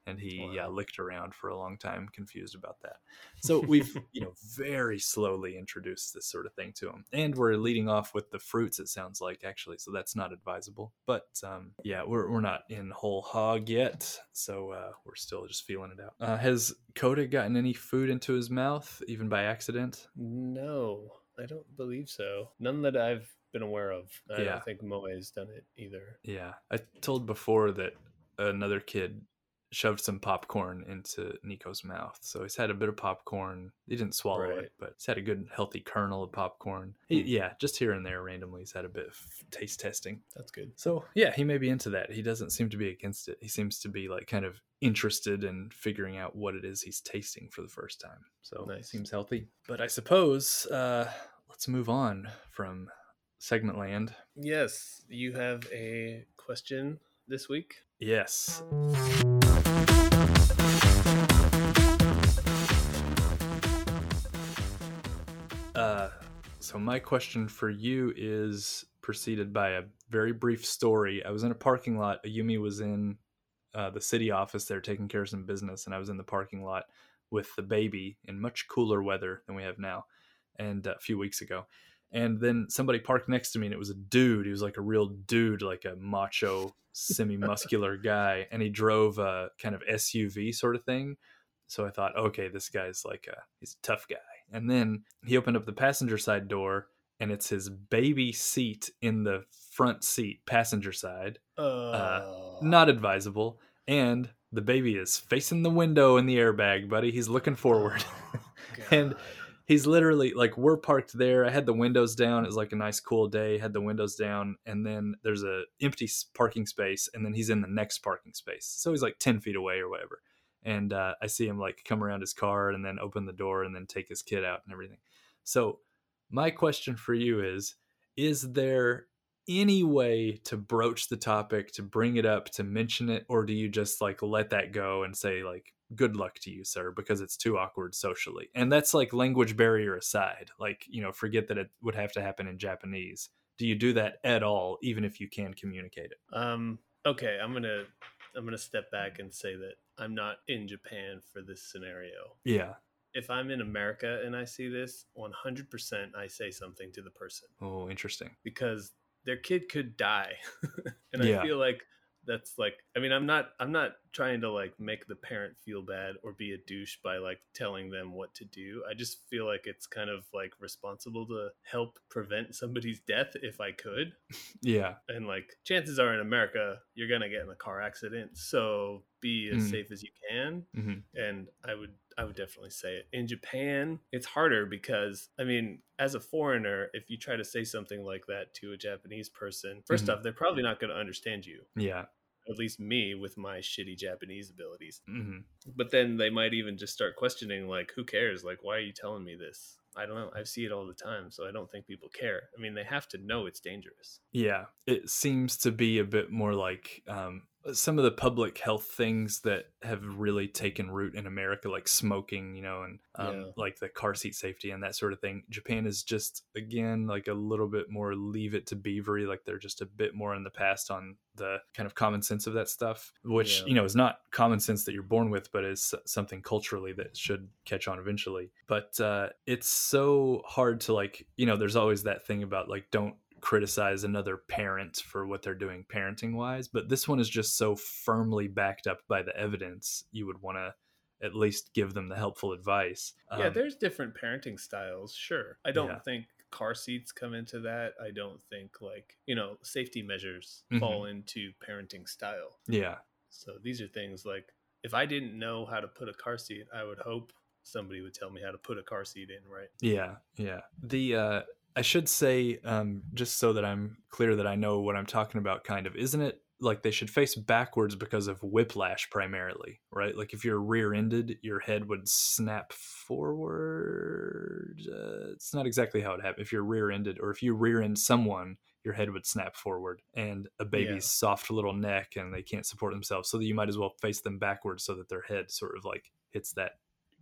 and he wow. yeah licked around for a long time confused about that so we've you know very slowly introduced this sort of thing to him and we're leading off with the fruits it sounds like actually so that's not advisable but um, yeah we're, we're not in whole hog yet so uh, we're still just feeling it out uh, has coda gotten any food into his mouth even by accident no i don't believe so none that i've been aware of. I yeah. don't think Moe's done it either. Yeah. I told before that another kid shoved some popcorn into Nico's mouth. So he's had a bit of popcorn. He didn't swallow right. it, but he's had a good healthy kernel of popcorn. He, hmm. yeah, just here and there randomly he's had a bit of taste testing. That's good. So yeah, he may be into that. He doesn't seem to be against it. He seems to be like kind of interested in figuring out what it is he's tasting for the first time. So nice. seems healthy. But I suppose uh, let's move on from segment land. Yes, you have a question this week. Yes. So my question for you is preceded by a very brief story. I was in a parking lot. Ayumi was in uh, the city office there taking care of some business, and I was in the parking lot with the baby in much cooler weather than we have now, and uh, a few weeks ago. And then somebody parked next to me, and it was a dude. He was like a real dude, like a macho, semi-muscular guy, and he drove a kind of SUV sort of thing. So I thought, okay, this guy's like a he's a tough guy. And then he opened up the passenger side door, and it's his baby seat in the front seat, passenger side. Uh, uh, not advisable. And the baby is facing the window in the airbag, buddy. He's looking forward. Oh, and he's literally like we're parked there. I had the windows down. It was like a nice cool day. Had the windows down, and then there's a empty parking space, and then he's in the next parking space. So he's like ten feet away or whatever. And uh, I see him like come around his car and then open the door and then take his kid out and everything. So my question for you is: Is there any way to broach the topic, to bring it up, to mention it, or do you just like let that go and say like, good luck to you, sir, because it's too awkward socially. And that's like language barrier aside. Like, you know, forget that it would have to happen in Japanese. Do you do that at all, even if you can communicate it? Um, okay, I'm gonna I'm gonna step back and say that I'm not in Japan for this scenario. Yeah. If I'm in America and I see this, 100% I say something to the person. Oh, interesting. Because their kid could die. and yeah. I feel like that's like i mean i'm not i'm not trying to like make the parent feel bad or be a douche by like telling them what to do i just feel like it's kind of like responsible to help prevent somebody's death if i could yeah and like chances are in america you're gonna get in a car accident so be as mm-hmm. safe as you can mm-hmm. and i would I would definitely say it. In Japan, it's harder because, I mean, as a foreigner, if you try to say something like that to a Japanese person, 1st mm-hmm. off, they're probably not going to understand you. Yeah. At least me with my shitty Japanese abilities. Mm-hmm. But then they might even just start questioning, like, who cares? Like, why are you telling me this? I don't know. I see it all the time, so I don't think people care. I mean, they have to know it's dangerous. Yeah, it seems to be a bit more like um, some of the public health things that have really taken root in America, like smoking, you know, and um, yeah. like the car seat safety and that sort of thing. Japan is just again like a little bit more leave it to beavery, like they're just a bit more in the past on the kind of common sense of that stuff, which yeah. you know is not common sense that you're born with, but is something culturally that should catch on eventually. But uh, it's so hard to like, you know, there's always that thing about like don't criticize another parent for what they're doing parenting wise, but this one is just so firmly backed up by the evidence. You would want to at least give them the helpful advice. Yeah, um, there's different parenting styles. Sure. I don't yeah. think car seats come into that. I don't think like, you know, safety measures mm-hmm. fall into parenting style. Yeah. So these are things like if I didn't know how to put a car seat, I would hope somebody would tell me how to put a car seat in, right? Yeah, yeah. The uh I should say, um, just so that I'm clear that I know what I'm talking about, kind of, isn't it like they should face backwards because of whiplash primarily, right? Like if you're rear-ended, your head would snap forward. Uh, it's not exactly how it happens. If you're rear-ended, or if you rear-end someone, your head would snap forward, and a baby's Yeah. soft little neck, and they can't support themselves, so that you might as well face them backwards so that their head sort of like hits that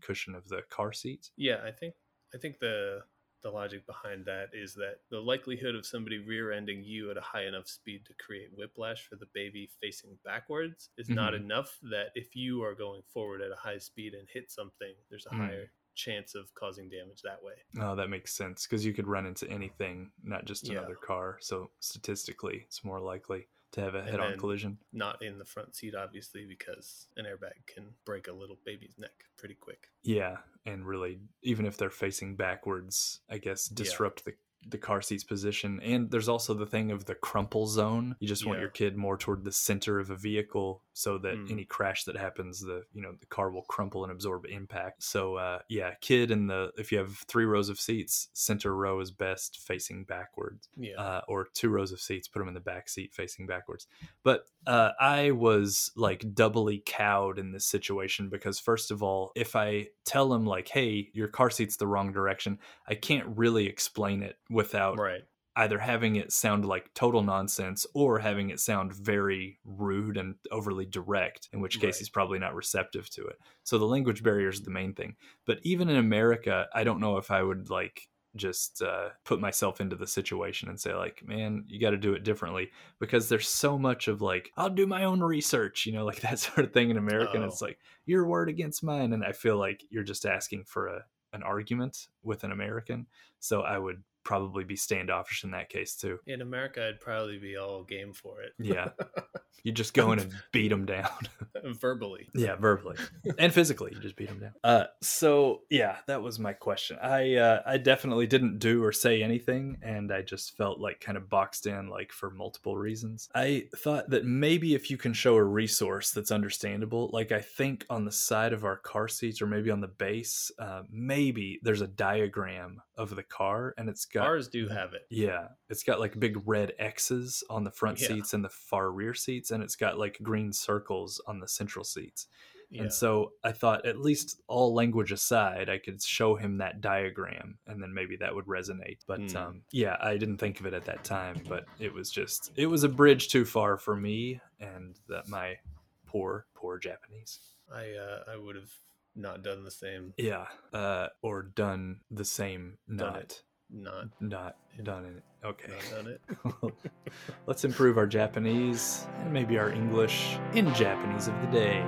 cushion of the car seat. Yeah, I think I think the the logic behind that is that the likelihood of somebody rear-ending you at a high enough speed to create whiplash for the baby facing backwards is not Mhm. enough that if you are going forward at a high speed and hit something, there's a Mm. higher chance of causing damage that way. Oh, that makes sense because you could run into anything, not just Yeah. another car. So statistically, it's more likely to have a head-on collision. Not in the front seat, obviously, because an airbag can break a little baby's neck pretty quick. Yeah, and really, even if they're facing backwards, I guess disrupt the the car seat's position. And there's also the thing of the crumple zone. You just want Yeah. your kid more toward the center of a vehicle so that Mm. any crash that happens, the you know the car will crumple and absorb impact. So uh, yeah, kid in the if you have three rows of seats, center row is best facing backwards. Yeah. uh, or two rows of seats, put them in the back seat facing backwards. But uh, I was like doubly cowed in this situation because, first of all, if I tell him, like, hey, your car seat's the wrong direction, I can't really explain it without right. either having it sound like total nonsense or having it sound very rude and overly direct, in which case Right. he's probably not receptive to it. So the language barrier is the main thing. But even in America, I don't know if I would like just uh, put myself into the situation and say like man you got to do it differently because there's so much of like i'll do my own research you know like that sort of thing in america and Oh. it's like your word against mine and i feel like you're just asking for a an argument with an american so i would probably be standoffish in that case too. In America, I'd probably be all game for it. yeah. You just go in and beat them down. Verbally. yeah verbally. And physically you just beat them down. Uh so yeah that was my question. I uh i definitely didn't do or say anything and i just felt like kind of boxed in like for multiple reasons. I thought that maybe if you can show a resource that's understandable like i think on the side of our car seats or maybe on the base uh, maybe there's a diagram of the car and it's got Cars do have it. yeah, it's got like big red X's on the front Yeah. seats and the far rear seats, and it's got like green circles on the central seats. Yeah. And so I thought, at least all language aside, I could show him that diagram, and then maybe that would resonate. But Hmm. um, yeah, I didn't think of it at that time, but it was just it was a bridge too far for me and that my poor poor Japanese. I uh, I would have not done the same. Yeah, uh, or done the same, Done not it. Not not done it. Okay. not done it. Let's improve our Japanese and maybe our English in Japanese of the day.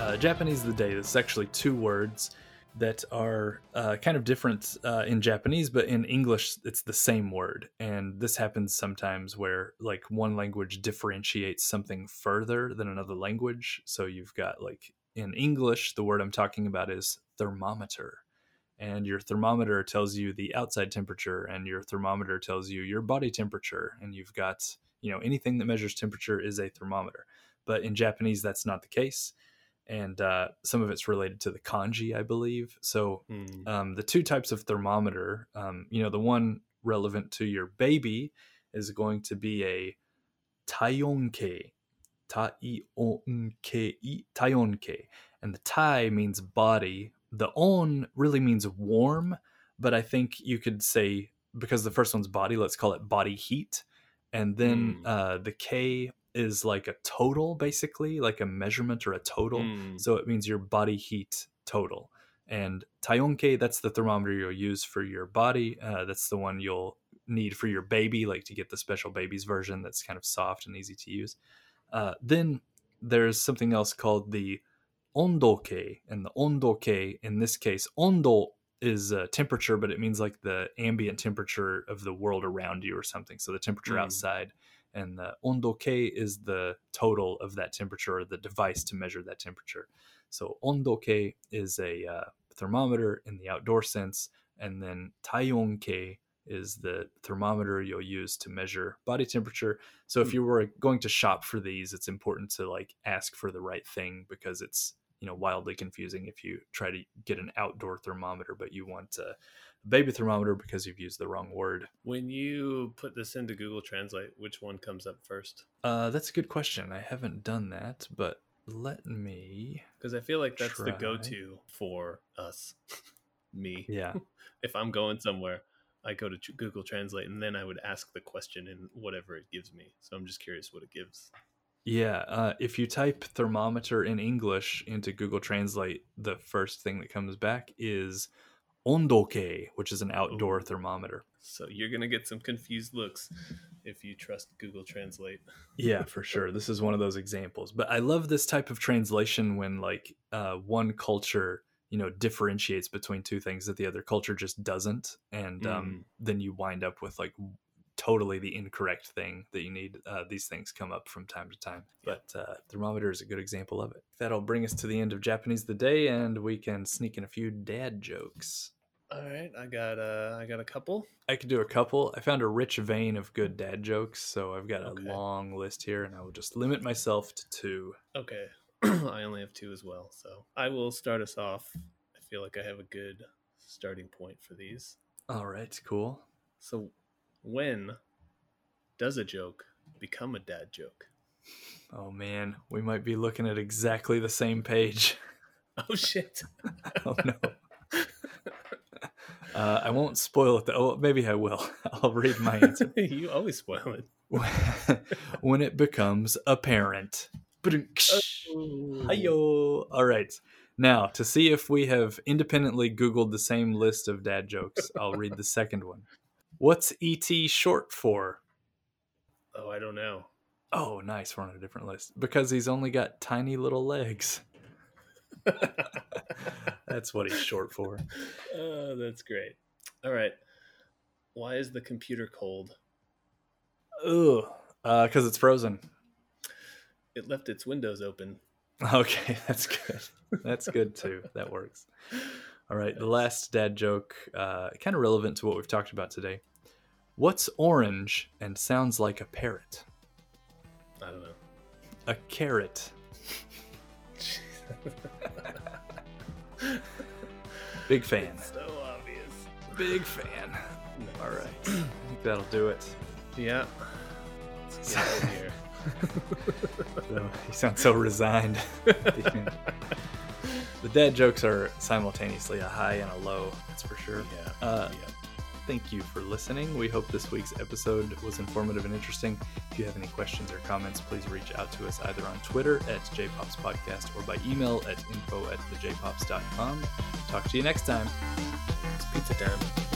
Uh, Japanese of the day. This is actually two words that are uh, kind of different uh, in Japanese, but in English it's the same word. And this happens sometimes where like one language differentiates something further than another language. So you've got like in English, the word I'm talking about is thermometer. And your thermometer tells you the outside temperature, and your thermometer tells you your body temperature. And you've got, you know, anything that measures temperature is a thermometer. But in Japanese, that's not the case. And uh, some of it's related to the kanji, I believe. So Hmm. um, the two types of thermometer, um, you know, the one relevant to your baby is going to be a taionke, taionke, taionke, and the tai means body. The on really means warm, but I think you could say because the first one's body, let's call it body heat, and then Mm. uh, the k is like a total, basically, like a measurement or a total. Hmm. So it means your body heat total. And Taionke, that's the thermometer you'll use for your body. Uh, that's the one you'll need for your baby, like to get the special baby's version that's kind of soft and easy to use. Uh, then there's something else called the ondoke. And the ondoke, in this case, ondo is uh, temperature, but it means like the ambient temperature of the world around you or something. So the temperature Mm. outside. And the ondo ondoke is the total of that temperature or the device to measure that temperature. So ondo ondoke is a uh, thermometer in the outdoor sense, and then taionke is the thermometer you'll use to measure body temperature. So if Hmm. you were going to shop for these, it's important to like ask for the right thing because it's you know wildly confusing if you try to get an outdoor thermometer but you want a baby thermometer because you've used the wrong word When you put this into Google Translate, which one comes up first? uh, that's a good question i haven't done that but let me Because I feel like that's the go-to for us, me. yeah If I'm going somewhere, I go to Google Translate and then I would ask the question in whatever it gives me. So I'm just curious what it gives. Yeah, uh, if you type thermometer in English into Google Translate, the first thing that comes back is ondoke, which is an outdoor Ooh. thermometer. So you're gonna get some confused looks if you trust Google Translate. Yeah, for sure. This is one of those examples. But I love this type of translation when like uh, one culture, you know, differentiates between two things that the other culture just doesn't, and um, then you wind up with like totally the incorrect thing that you need. Uh, these things come up from time to time, but uh, thermometer is a good example of it. That'll bring us to the end of Japanese the day, and we can sneak in a few dad jokes. All right, I got uh, I got a couple. I could do a couple. I found a rich vein of good dad jokes, so I've got a Okay. long list here, and I will just limit myself to two. Okay, I only have two as well, so I will start us off. I feel like I have a good starting point for these. All right, cool. So, when does a joke become a dad joke? Oh man, we might be looking at exactly the same page. Oh shit! oh no. Uh, I won't spoil it though. Oh, maybe I will. I'll read my answer. you always spoil it. when it becomes apparent. Hiyo. All right. Now, to see if we have independently Googled the same list of dad jokes, I'll read the second one. What's ET short for? Oh, I don't know. Oh, nice. We're on a different list. Because he's only got tiny little legs. That's what he's short for. oh, that's great. All right. Why is the computer cold? Ugh. Because it's frozen. It left its windows open. Okay, that's good. That's good too. That works. All right, the last dad joke, uh, kind of relevant to what we've talked about today. What's orange and sounds like a parrot? I don't know. A carrot. Big fan. It's so obvious. Big fan. Nice. All right, I think that'll do it. Yeah. Let's get out of here. So, you sound so resigned. the dad jokes are simultaneously a high and a low. That's for sure. Yeah. Uh, yeah. Thank you for listening. We hope this week's episode was informative and interesting. If you have any questions or comments, please reach out to us either on Twitter at jpopspodcast or by email at info at thejpops.com. Talk to you next time. It's pizza time.